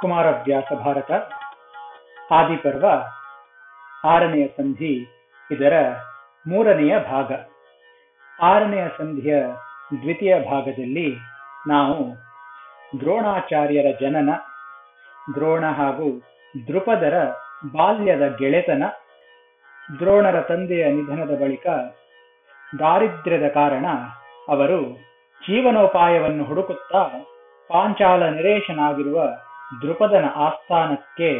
ಕುಮಾರವ್ಯಾಸ ಭಾರತ, ಆದಿಪರ್ವ, ಆರನೆಯ ಸಂಧಿ, ಇದರ ಮೂರನೆಯ ಭಾಗ. ಆರನೆಯ ಸಂಧಿಯ ದ್ವಿತೀಯ ಭಾಗದಲ್ಲಿ ನಾವು ದ್ರೋಣಾಚಾರ್ಯರ ಜನನ, ದ್ರೋಣ ಹಾಗೂ ದೃಪದರ ಬಾಲ್ಯದ ಗೆಳೆತನ ದ್ರೋಣರ ತಂದೆಯ ನಿಧನದ ಬಳಿಕ ದಾರಿದ್ರ್ಯದ ಕಾರಣ ಅವರು ಜೀವನೋಪಾಯವನ್ನು ಹುಡುಕುತ್ತಾ ಪಾಂಚಾಲ ನಿರೇಶನಾಗಿರುವ ದೃಪದನ ಆಸ್ಥಾನಕ್ಕೆ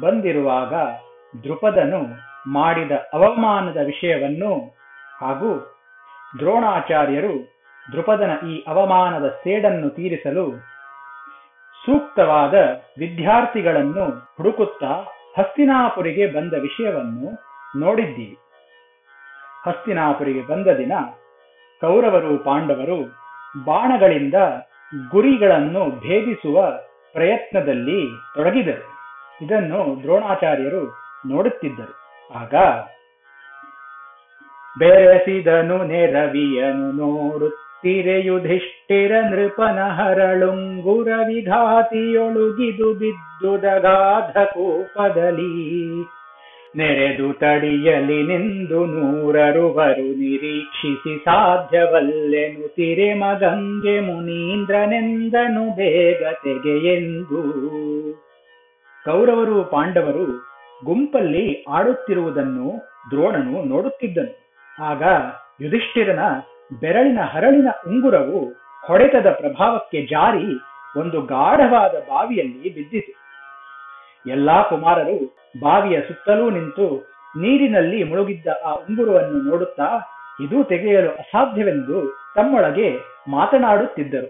ಬಂದಿರುವಾಗ ದೃಪದನು ಮಾಡಿದ ಅವಮಾನದ ವಿಷಯವನ್ನು ಹಾಗೂ ದ್ರೋಣಾಚಾರ್ಯರು ದೃಪದನ ಈ ಅವಮಾನದ ಸೇಡನ್ನು ತೀರಿಸಲು ಸೂಕ್ತವಾದ ವಿದ್ಯಾರ್ಥಿಗಳನ್ನು ಹುಡುಕುತ್ತಾ ಹಸ್ತಿನಾಪುರಿಗೆ ಬಂದ ವಿಷಯವನ್ನು ನೋಡಿದ್ದೀವಿ ಹಸ್ತಿನಾಪುರಿಗೆ ಬಂದ ದಿನ ಕೌರವರು ಪಾಂಡವರು ಬಾಣಗಳಿಂದ ಗುರಿಗಳನ್ನು ಭೇದಿಸುವ ಪ್ರಯತ್ನದಲ್ಲಿ ತೊಡಗಿದರು. ಇದನ್ನು ದ್ರೋಣಾಚಾರ್ಯರು ನೋಡುತ್ತಿದ್ದರು. ಆಗ ಬೆರೆಸಿದನು ನೆರವಿಯನು ನೋಡುತ್ತಿರೆ ಯುಧಿಷ್ಠಿರ ನೃಪನ ಹರಳುಂಗುರ ವಿಘಾತಿಯೊಳುಗಿದು ಬಿದ್ದುದಗಾಧ ಕೂಪದಲ್ಲಿ ನೆರೆದು ತಡಿಯಲಿ ನಿಂದು ನೂರರುವರು ನಿರೀಕ್ಷಿಸಿ ಸಾಧ್ಯವಲ್ಲೆನು ತಿರೆ ಮಗಂಗೆ ಮುನೀಂದ್ರನೆಂದನು ಬೇಗ ತೆಗೆಯೆಂದು. ಕೌರವರು ಪಾಂಡವರು ಗುಂಪಲ್ಲಿ ಆಡುತ್ತಿರುವುದನ್ನು ದ್ರೋಣನು ನೋಡುತ್ತಿದ್ದನು. ಆಗ ಯುಧಿಷ್ಠಿರನ ಬೆರಳಿನ ಹರಳಿನ ಉಂಗುರವು ಹೊಡೆತದ ಪ್ರಭಾವಕ್ಕೆ ಜಾರಿ ಒಂದು ಗಾಢವಾದ ಬಾವಿಯಲ್ಲಿ ಬಿದ್ದಿತು. ಎಲ್ಲಾ ಕುಮಾರರು ಬಾವಿಯ ಸುತ್ತಲೂ ನಿಂತು ನೀರಿನಲ್ಲಿ ಮುಳುಗಿದ್ದ ಆ ಉಂಗುರವನ್ನು ನೋಡುತ್ತಾ ಇದು ತೆಗೆಯಲು ಅಸಾಧ್ಯವೆಂದು ತಮ್ಮೊಳಗೆ ಮಾತನಾಡುತ್ತಿದ್ದರು.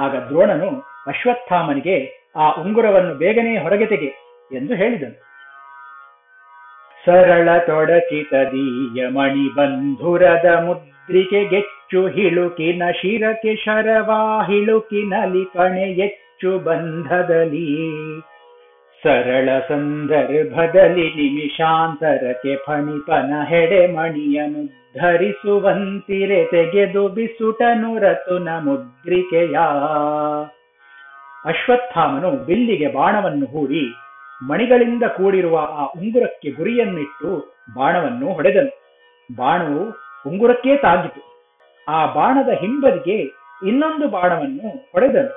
ಆಗ ದ್ರೋಣನು ಅಶ್ವತ್ಥಾಮನಿಗೆ ಆ ಉಂಗುರವನ್ನು ಬೇಗನೆ ಹೊರಗೆ ತೆಗೆ ಎಂದು ಹೇಳಿದನು. ಸರಳ ತೊಡಚಿತದೀಯ ಮಣಿ ಬಂಧುರದ ಮುದ್ರಿಕೆ ಗೆಚ್ಚು ಹಿಳುಕಿನ ಶಿರಕೆ ಶರವಾ ಹಿಳುಕಿನಲಿ ಕಣೆ ಹೆಚ್ಚು ಬಂಧದಲ್ಲಿ ಸರಳ ಸಂದರ್ಭದಲ್ಲಿ ನಿಮಿಷಾಂತರಕ್ಕೆ ಫಣಿಪನ ಹೆಡೆ ಮಣಿಯನು ಧರಿಸುವಂತಿರೆ ತೆಗೆದು ಬಿಸುಟನು ರತುನ ಮುದ್ರಿಕೆಯ. ಅಶ್ವತ್ಥಾಮನು ಬಿಲ್ಲಿಗೆ ಬಾಣವನ್ನು ಹೂಡಿ ಮಣಿಗಳಿಂದ ಕೂಡಿರುವ ಆ ಉಂಗುರಕ್ಕೆ ಗುರಿಯನ್ನಿಟ್ಟು ಬಾಣವನ್ನು ಹೊಡೆದನು. ಬಾಣವು ಉಂಗುರಕ್ಕೇ ತಾಗಿತು. ಆ ಬಾಣದ ಹಿಂಬದಿಗೆ ಇನ್ನೊಂದು ಬಾಣವನ್ನು ಹೊಡೆದನು.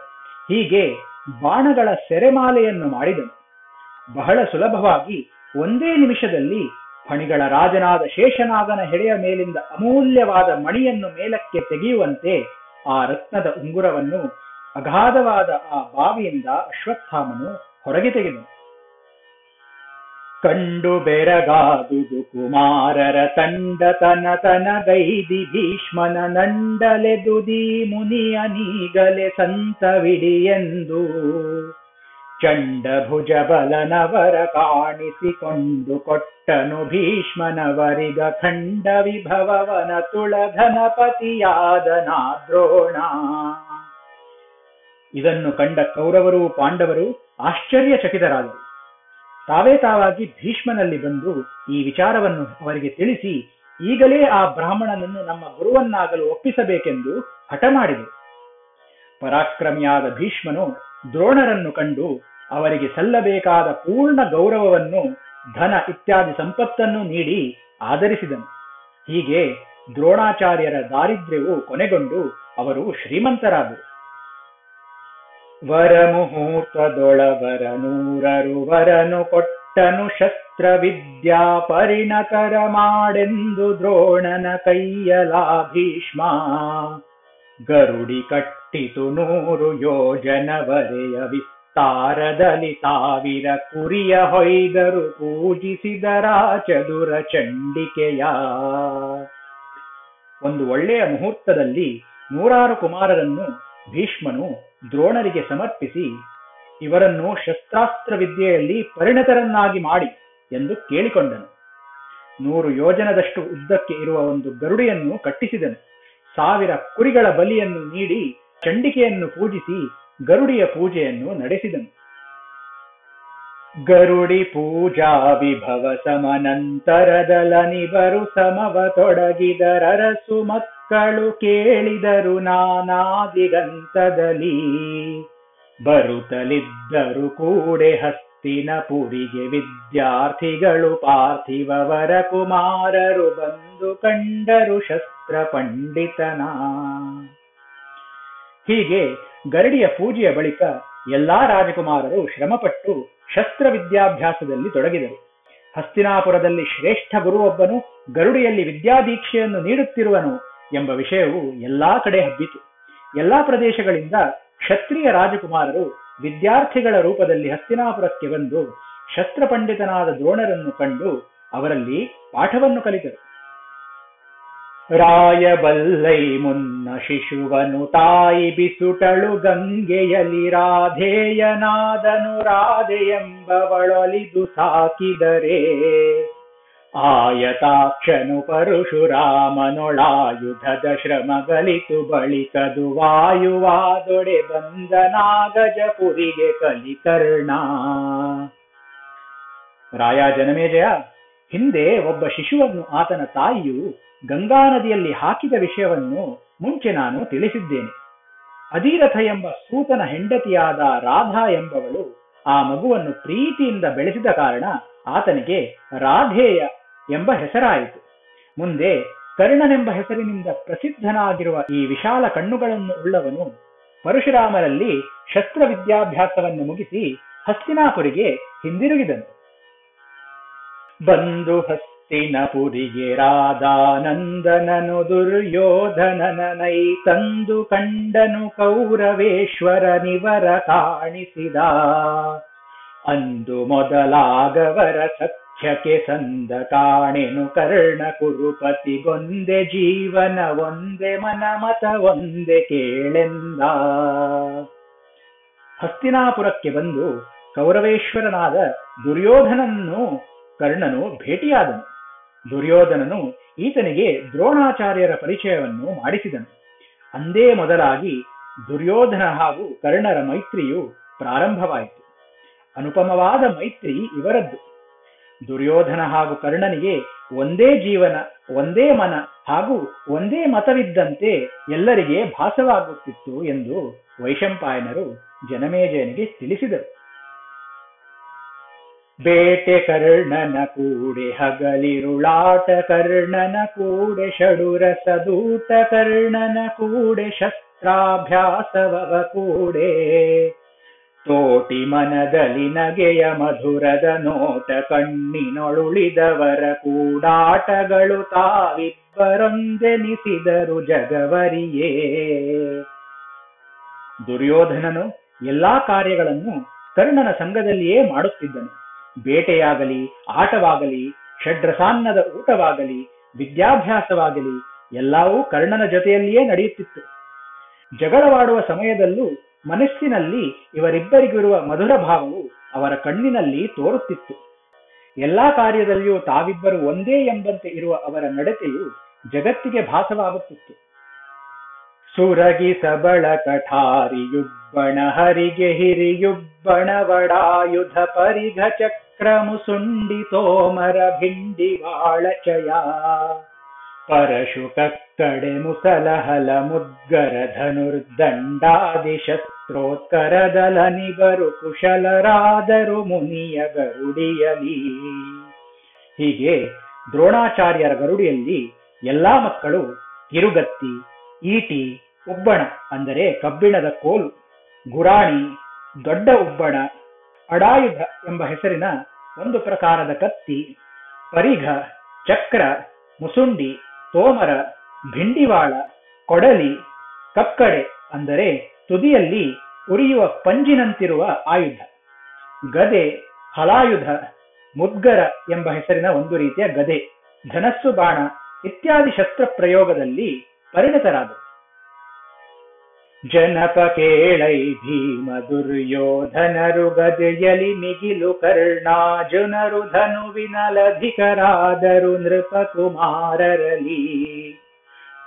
ಹೀಗೆ ಬಾಣಗಳ ಸೆರೆಮಾಲೆಯನ್ನು ಮಾಡಿದನು. ಬಹಳ ಸುಲಭವಾಗಿ ಒಂದೇ ನಿಮಿಷದಲ್ಲಿ ಫಣಿಗಳ ರಾಜನಾದ ಶೇಷನಾಗನ ಹೆಡೆಯ ಮೇಲಿಂದ ಅಮೂಲ್ಯವಾದ ಮಣಿಯನ್ನು ಮೇಲಕ್ಕೆ ತೆಗೆಯುವಂತೆ ಆ ರತ್ನದ ಉಂಗುರವನ್ನು ಅಗಾಧವಾದ ಆ ಬಾವಿಯಿಂದ ಅಶ್ವತ್ಥಾಮನು ಹೊರಗೆ ತೆಗೆದನು. ಕಂಡು ಬೆರಗಾದುದು ಕುಮಾರರ ತಂಡ ತನ ತನ ಗೈದಿ ಭೀಷ್ಮನ ನಂಡಲೆದುದಿ ಮುನಿಯ ನೀಗಲೆ ಸಂತವಿಡಿಯೆಂದು ಚಂಡ ಭುಜ ಬಲನವರ ಕಾಣಿಸಿಕೊಂಡು ಕೊಟ್ಟನು ಭೀಷ್ಮನವರಿಗ ಖಂಡ ವಿಭವವನ ತುಳಧನಪತಿಯಾದ ನಾದ್ರೋಣ ಇದನ್ನು ಕಂಡ ಕೌರವರು ಪಾಂಡವರು ಆಶ್ಚರ್ಯಚಕಿತರಾದರು. ತಾವೇ ತಾವಾಗಿ ಭೀಷ್ಮನಲ್ಲಿ ಬಂದು ಈ ವಿಚಾರವನ್ನು ಅವರಿಗೆ ತಿಳಿಸಿ ಈಗಲೇ ಆ ಬ್ರಾಹ್ಮಣನನ್ನು ನಮ್ಮ ಗುರುವನ್ನಾಗಲು ಒಪ್ಪಿಸಬೇಕೆಂದು ಹಠ ಮಾಡಿದರು ಪರಾಕ್ರಮಿಯಾದ ಭೀಷ್ಮನು ದ್ರೋಣರನ್ನು ಕಂಡು ಅವರಿಗೆ ಸಲ್ಲಬೇಕಾದ ಪೂರ್ಣ ಗೌರವವನ್ನು ಧನ ಇತ್ಯಾದಿ ಸಂಪತ್ತನ್ನು ನೀಡಿ ಆದರಿಸಿದನು ಹೀಗೆ ದ್ರೋಣಾಚಾರ್ಯರ ದಾರಿದ್ರ್ಯವು ಕೊನೆಗೊಂಡು ಅವರು ಶ್ರೀಮಂತರಾದರು. ವರ ಮುಹೂರ್ತದೊಳವರ ನೂರರು ವರನು ಕೊಟ್ಟನು ಶಸ್ತ್ರ ವಿದ್ಯಾ ಪರಿಣತರ ಮಾಡೆಂದು ದ್ರೋಣನ ಕೈಯಲ ಭೀಷ್ಮ ಗರುಡಿ ಕಟ್ಟಿತು ನೂರು ಯೋಜನವರೆಯ ವಿಸ್ತಾರದಲ್ಲಿ ಸಾವಿರ ಕುರಿಯ ಹೊಯ್ದರು ಪೂಜಿಸಿದರ ಚದುರ ಚಂಡಿಕೆಯ. ಒಂದು ಒಳ್ಳೆಯ ಮುಹೂರ್ತದಲ್ಲಿ ನೂರಾರು ಕುಮಾರರನ್ನು ಭೀಷ್ಮನು ದ್ರೋಣರಿಗೆ ಸಮರ್ಪಿಸಿ ಇವರನ್ನು ಶಸ್ತ್ರಾಸ್ತ್ರ ವಿದ್ಯೆಯಲ್ಲಿ ಪರಿಣತರನ್ನಾಗಿ ಮಾಡಿ ಎಂದು ಕೇಳಿಕೊಂಡನು. ನೂರು ಯೋಜನದಷ್ಟು ಉದ್ದಕ್ಕೆ ಇರುವ ಒಂದು ಗರುಡಿಯನ್ನು ಕಟ್ಟಿಸಿದನು. ಸಾವಿರ ಕುರಿಗಳ ಬಲಿಯನ್ನು ನೀಡಿ ಚಂಡಿಕೆಯನ್ನು ಪೂಜಿಸಿ ಗರುಡಿಯ ಪೂಜೆಯನ್ನು ನಡೆಸಿದನು. ಗರುಡಿ ಪೂಜಾ ವಿಭವ ಸಮನಂತರದಲನಿವರು ಸಮವ ತೊಡಗಿದರರಸು ಮಕ್ಕಳು ಕೇಳಿದರು ನಾನಾದಿಗಂತದಲ್ಲಿ. ಬರುತ್ತಲಿದ್ದರು ಕೂಡೆ ಹಸ್ತಿನಪುರಿಗೆ ವಿದ್ಯಾರ್ಥಿಗಳು ಪಾರ್ಥಿವವರ ಕುಮಾರರು ಬಂದು ಕಂಡರು ಶಸ್ತ್ರ ಪಂಡಿತನ ಹೀಗೆ ಗರಡಿಯ ಪೂಜೆಯ ಬಳಿಕ ಎಲ್ಲಾ ರಾಜಕುಮಾರರು ಶ್ರಮಪಟ್ಟು ಶಸ್ತ್ರ ವಿದ್ಯಾಭ್ಯಾಸದಲ್ಲಿ ತೊಡಗಿದರು. ಹಸ್ತಿನಾಪುರದಲ್ಲಿ ಶ್ರೇಷ್ಠ ಗುರುವೊಬ್ಬನು ಗರುಡಿಯಲ್ಲಿ ವಿದ್ಯಾದೀಕ್ಷೆಯನ್ನು ನೀಡುತ್ತಿರುವನು ಎಂಬ ವಿಷಯವು ಎಲ್ಲಾ ಕಡೆ ಹಬ್ಬಿತು. ಎಲ್ಲಾ ಪ್ರದೇಶಗಳಿಂದ ಕ್ಷತ್ರಿಯ ರಾಜಕುಮಾರರು ವಿದ್ಯಾರ್ಥಿಗಳ ರೂಪದಲ್ಲಿ ಹಸ್ತಿನಾಪುರಕ್ಕೆ ಬಂದು ಶಸ್ತ್ರ ಪಂಡಿತನಾದ ದ್ರೋಣರನ್ನು ಕಂಡು ಅವರಲ್ಲಿ ಪಾಠವನ್ನು ಕಲಿತರು. ರಾಯಬಲ್ಲೈ ಮುನ್ನ ಶಿಶುವನು ತಾಯಿ ಬಿಸುಟಳು ಗಂಗೆಯಲಿ ರಾಧೇಯನಾದನು ರಾಧೆ ಎಂಬವಳೊಲಿದು ಸಾಕಿದರೆ. ಆಯತಾಕ್ಷನು ಪರಶುರಾಮನೊಳಾಯುಧದ ಶ್ರಮಗಲಿತು ಬಳಿಕದು ವಾಯುವಾದೊಡೆ ಬಂದನಾಗಜಪುರಿಗೆ ಕಲಿಕರ್ಣ ರಾಯ, ಜನಮೇಜಯ, ಹಿಂದೆ ಒಬ್ಬ ಶಿಶುವನ್ನು ಆತನ ತಾಯಿಯು ಗಂಗಾ ನದಿಯಲ್ಲಿ ಹಾಕಿದ ವಿಷಯವನ್ನು ಮುಂಚೆ ನಾನು ತಿಳಿಸಿದ್ದೇನೆ. ಅಧೀರಥ ಎಂಬ ಸೂತನ ಹೆಂಡತಿಯಾದ ರಾಧಾ ಎಂಬವಳು ಆ ಮಗುವನ್ನು ಪ್ರೀತಿಯಿಂದ ಬೆಳೆಸಿದ ಕಾರಣ ಆತನಿಗೆ ರಾಧೇಯ ಎಂಬ ಹೆಸರಾಯಿತು. ಮುಂದೆ ಕರ್ಣನೆಂಬ ಹೆಸರಿನಿಂದ ಪ್ರಸಿದ್ಧನಾಗಿರುವ ಈ ವಿಶಾಲ ಕಣ್ಣುಗಳನ್ನು ಉಳ್ಳವನು ಪರಶುರಾಮರಲ್ಲಿ ಶಸ್ತ್ರ ವಿದ್ಯಾಭ್ಯಾಸವನ್ನು ಮುಗಿಸಿ ಹಸ್ತಿನಾಪುರಿಗೆ ಹಿಂದಿರುಗಿದನು. ಬಂದು ಹಸ್ತಿನಪುರಿಗೆ ರಾಧಾನಂದನನು ದುರ್ಯೋಧನನೈ ತಂದು ಕಂಡನು ಕೌರವೇಶ್ವರನಿವರ ಕಾಣಿಸಿದ. ಅಂದು ಮೊದಲಾಗವರ ಸಖ್ಯಕ್ಕೆ ಸಂದ ಕಾಣೆನು ಕರ್ಣ ಕುರುಪತಿಗೊಂದೆ ಜೀವನ ಒಂದೆ ಮನಮತ ಒಂದೆ ಕೇಳೆಂದ. ಹಸ್ತಿನಾಪುರಕ್ಕೆ ಬಂದು ಕೌರವೇಶ್ವರನಾದ ದುರ್ಯೋಧನನ್ನು ಕರ್ಣನು ಭೇಟಿಯಾದನು. ದುರ್ಯೋಧನನು ಈತನಿಗೆ ದ್ರೋಣಾಚಾರ್ಯರ ಪರಿಚಯವನ್ನು ಮಾಡಿಸಿದನು. ಅಂದೇ ಮೊದಲಾಗಿ ದುರ್ಯೋಧನ ಹಾಗೂ ಕರ್ಣರ ಮೈತ್ರಿಯು ಪ್ರಾರಂಭವಾಯಿತು. ಅನುಪಮವಾದ ಮೈತ್ರಿ ಇವರದ್ದು. ದುರ್ಯೋಧನ ಹಾಗೂ ಕರ್ಣನಿಗೆ ಒಂದೇ ಜೀವನ, ಒಂದೇ ಮನ ಹಾಗೂ ಒಂದೇ ಮತವಿದ್ದಂತೆ ಎಲ್ಲರಿಗೆ ಭಾಸವಾಗುತ್ತಿತ್ತು ಎಂದು ವೈಶಂಪಾಯನರು ಜನಮೇಜಯನಿಗೆ ತಿಳಿಸಿದರು. ಬೇಟೆ ಕರ್ಣನ ಕೂಡೆ ಹಗಲಿರುಳಾಟ ಕರ್ಣನ ಕೂಡೆ ಷಡುರ ಸದೂತ ಕರ್ಣನ ಕೂಡೆ ಶಸ್ತ್ರಾಭ್ಯಾಸವವ ಕೂಡೆ. ತೋಟಿ ಮನದಲ್ಲಿ ನಗೆಯ ಮಧುರದ ನೋಟ ಕಣ್ಣಿನೊಳುಳಿದವರ ಕೂಡಾಟಗಳು ತಾವಿಬ್ಬರೊಂದೆನಿಸಿದರು ಜಗವರಿಯೇ. ದುರ್ಯೋಧನನು ಎಲ್ಲಾ ಕಾರ್ಯಗಳನ್ನು ಕರ್ಣನ ಸಂಘದಲ್ಲಿಯೇ ಮಾಡುತ್ತಿದ್ದನು. ಬೇಟೆಯಾಗಲಿ, ಆಟವಾಗಲಿ, ಷಡ್ರಸಾನ್ನದ ಊಟವಾಗಲಿ, ವಿದ್ಯಾಭ್ಯಾಸವಾಗಲಿ, ಎಲ್ಲವೂ ಕರ್ಣನ ಜೊತೆಯಲ್ಲಿಯೇ ನಡೆಯುತ್ತಿತ್ತು. ಜಗಳವಾಡುವ ಸಮಯದಲ್ಲೂ ಮನಸ್ಸಿನಲ್ಲಿ ಇವರಿಬ್ಬರಿಗಿರುವ ಮಧುರ ಭಾವವು ಅವರ ಕಣ್ಣಿನಲ್ಲಿ ತೋರುತ್ತಿತ್ತು. ಎಲ್ಲಾ ಕಾರ್ಯದಲ್ಲಿಯೂ ತಾವಿಬ್ಬರು ಒಂದೇ ಎಂಬಂತೆ ಇರುವ ಅವರ ನಡತೆಯು ಜಗತ್ತಿಗೆ ಭಾಸವಾಗುತ್ತಿತ್ತು. ಸುರಗಿ ಸಬಳ ಕಠಾರಿಯುಬ್ಬಣ ಹರಿಗೆ ಹಿರಿಯುಬ್ಬಣ ವಡಾಯುಧ ಪರಿಘ ಚಕ್ರ ಮುಸುಂಡಿ ತೋಮರ ಭಿಂಡಿ ವಾಳಚಯ ಪರಶು ಕಕ್ಕಡೆ ಮುಸಲಹಲ ಮುದ್ಗರ ಧನುರ್ದಂಡಾದಿ ನಿಬರು ಕುಶಲರಾದರು ಮುನಿಯ ಗರುಡಿಯಲಿ ಹೀಗೆ ದ್ರೋಣಾಚಾರ್ಯರ ಗರುಡಿಯಲ್ಲಿ ಎಲ್ಲಾ ಮಕ್ಕಳು ಕಿರುಗತ್ತಿ ಈಟಿ ಉಬ್ಬಣ ಅಂದರೆ ಕಬ್ಬಿಣದ ಕೋಲು, ಗುರಾಣಿ, ದೊಡ್ಡ ಉಬ್ಬಣ, ಅಡಾಯುಧ ಎಂಬ ಹೆಸರಿನ ಒಂದು ಪ್ರಕಾರದ ಕತ್ತಿ, ಪರಿಘ, ಚಕ್ರ, ಮುಸುಂಡಿ, ತೋಮರ, ಭಿಂಡಿವಾಳ, ಕೊಡಲಿ, ಕಕ್ಕಡೆ ಅಂದರೆ ತುದಿಯಲ್ಲಿ ಉರಿಯುವ ಪಂಜಿನಂತಿರುವ ಆಯುಧ. ಗದೆ, ಹಲಾಯುಧ, ಮುದ್ಗರ ಎಂಬ ಹೆಸರಿನ ಒಂದು ರೀತಿಯ ಗದೆ, ಧನಸ್ಸು ಬಾಣ ಇತ್ಯಾದಿ ಶಸ್ತ್ರ ಪ್ರಯೋಗದಲ್ಲಿ ಪರಿಣತರಾದರು. ಜನಪ ಕೇಳೈ ಭೀಮ ದುರ್ಯೋಧನರು ಗದೆಯಲಿ ಮಿಗಿಲು ಕರ್ಣಾರ್ಜುನರು ಧನುವಿನಲಧಿಕರಾದರು ನೃಪ ಕುಮಾರರಲಿ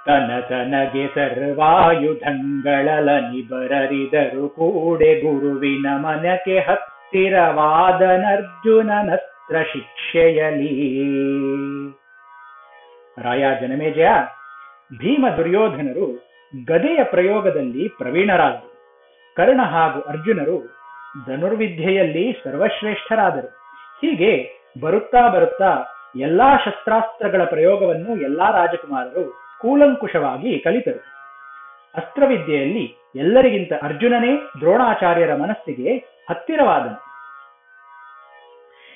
ತನ ತನಗೆ ಸರ್ವಾಯುಧಂಗಳಲ ಬರರಿದರು ಕೂಡೆ ಗುರುವಿನ ಮನಕ್ಕೆ ಹತ್ತಿರ ಹತ್ತಿರವಾದನರ್ಜುನನಸ್ತ್ರ ಶಿಕ್ಷೆಯಲಿ. ರಾಯ, ಜನಮೇಜಯ. ಭೀಮ ದುರ್ಯೋಧನರು ಗದೆಯ ಪ್ರಯೋಗದಲ್ಲಿ ಪ್ರವೀಣರಾದರು. ಕರ್ಣ ಹಾಗೂ ಅರ್ಜುನರು ಧನುರ್ವಿದ್ಯೆಯಲ್ಲಿ ಸರ್ವಶ್ರೇಷ್ಠರಾದರು. ಹೀಗೆ ಬರುತ್ತಾ ಬರುತ್ತಾ ಎಲ್ಲಾ ಶಸ್ತ್ರಾಸ್ತ್ರಗಳ ಪ್ರಯೋಗವನ್ನು ಎಲ್ಲಾ ರಾಜಕುಮಾರರು ಕೂಲಂಕುಷವಾಗಿ ಕಲಿತರು. ಅಸ್ತ್ರವಿದ್ಯೆಯಲ್ಲಿ ಎಲ್ಲರಿಗಿಂತ ಅರ್ಜುನನೇ ದ್ರೋಣಾಚಾರ್ಯರ ಮನಸ್ಸಿಗೆ ಹತ್ತಿರವಾದನು.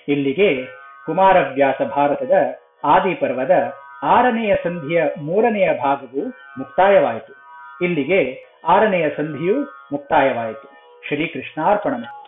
ಇಲ್ಲಿಗೆ ಕುಮಾರವ್ಯಾಸ ಭಾರತದ ಆದಿಪರ್ವದ ಆರನೆಯ ಸಂಧಿಯ ಮೂರನೆಯ ಭಾಗವು ಮುಕ್ತಾಯವಾಯಿತು. ಇಲ್ಲಿಗೆ ಆರನೆಯ ಸಂಧಿಯು ಮುಕ್ತಾಯವಾಯಿತು. ಶ್ರೀಕೃಷ್ಣಾರ್ಪಣಮಸ್ತು.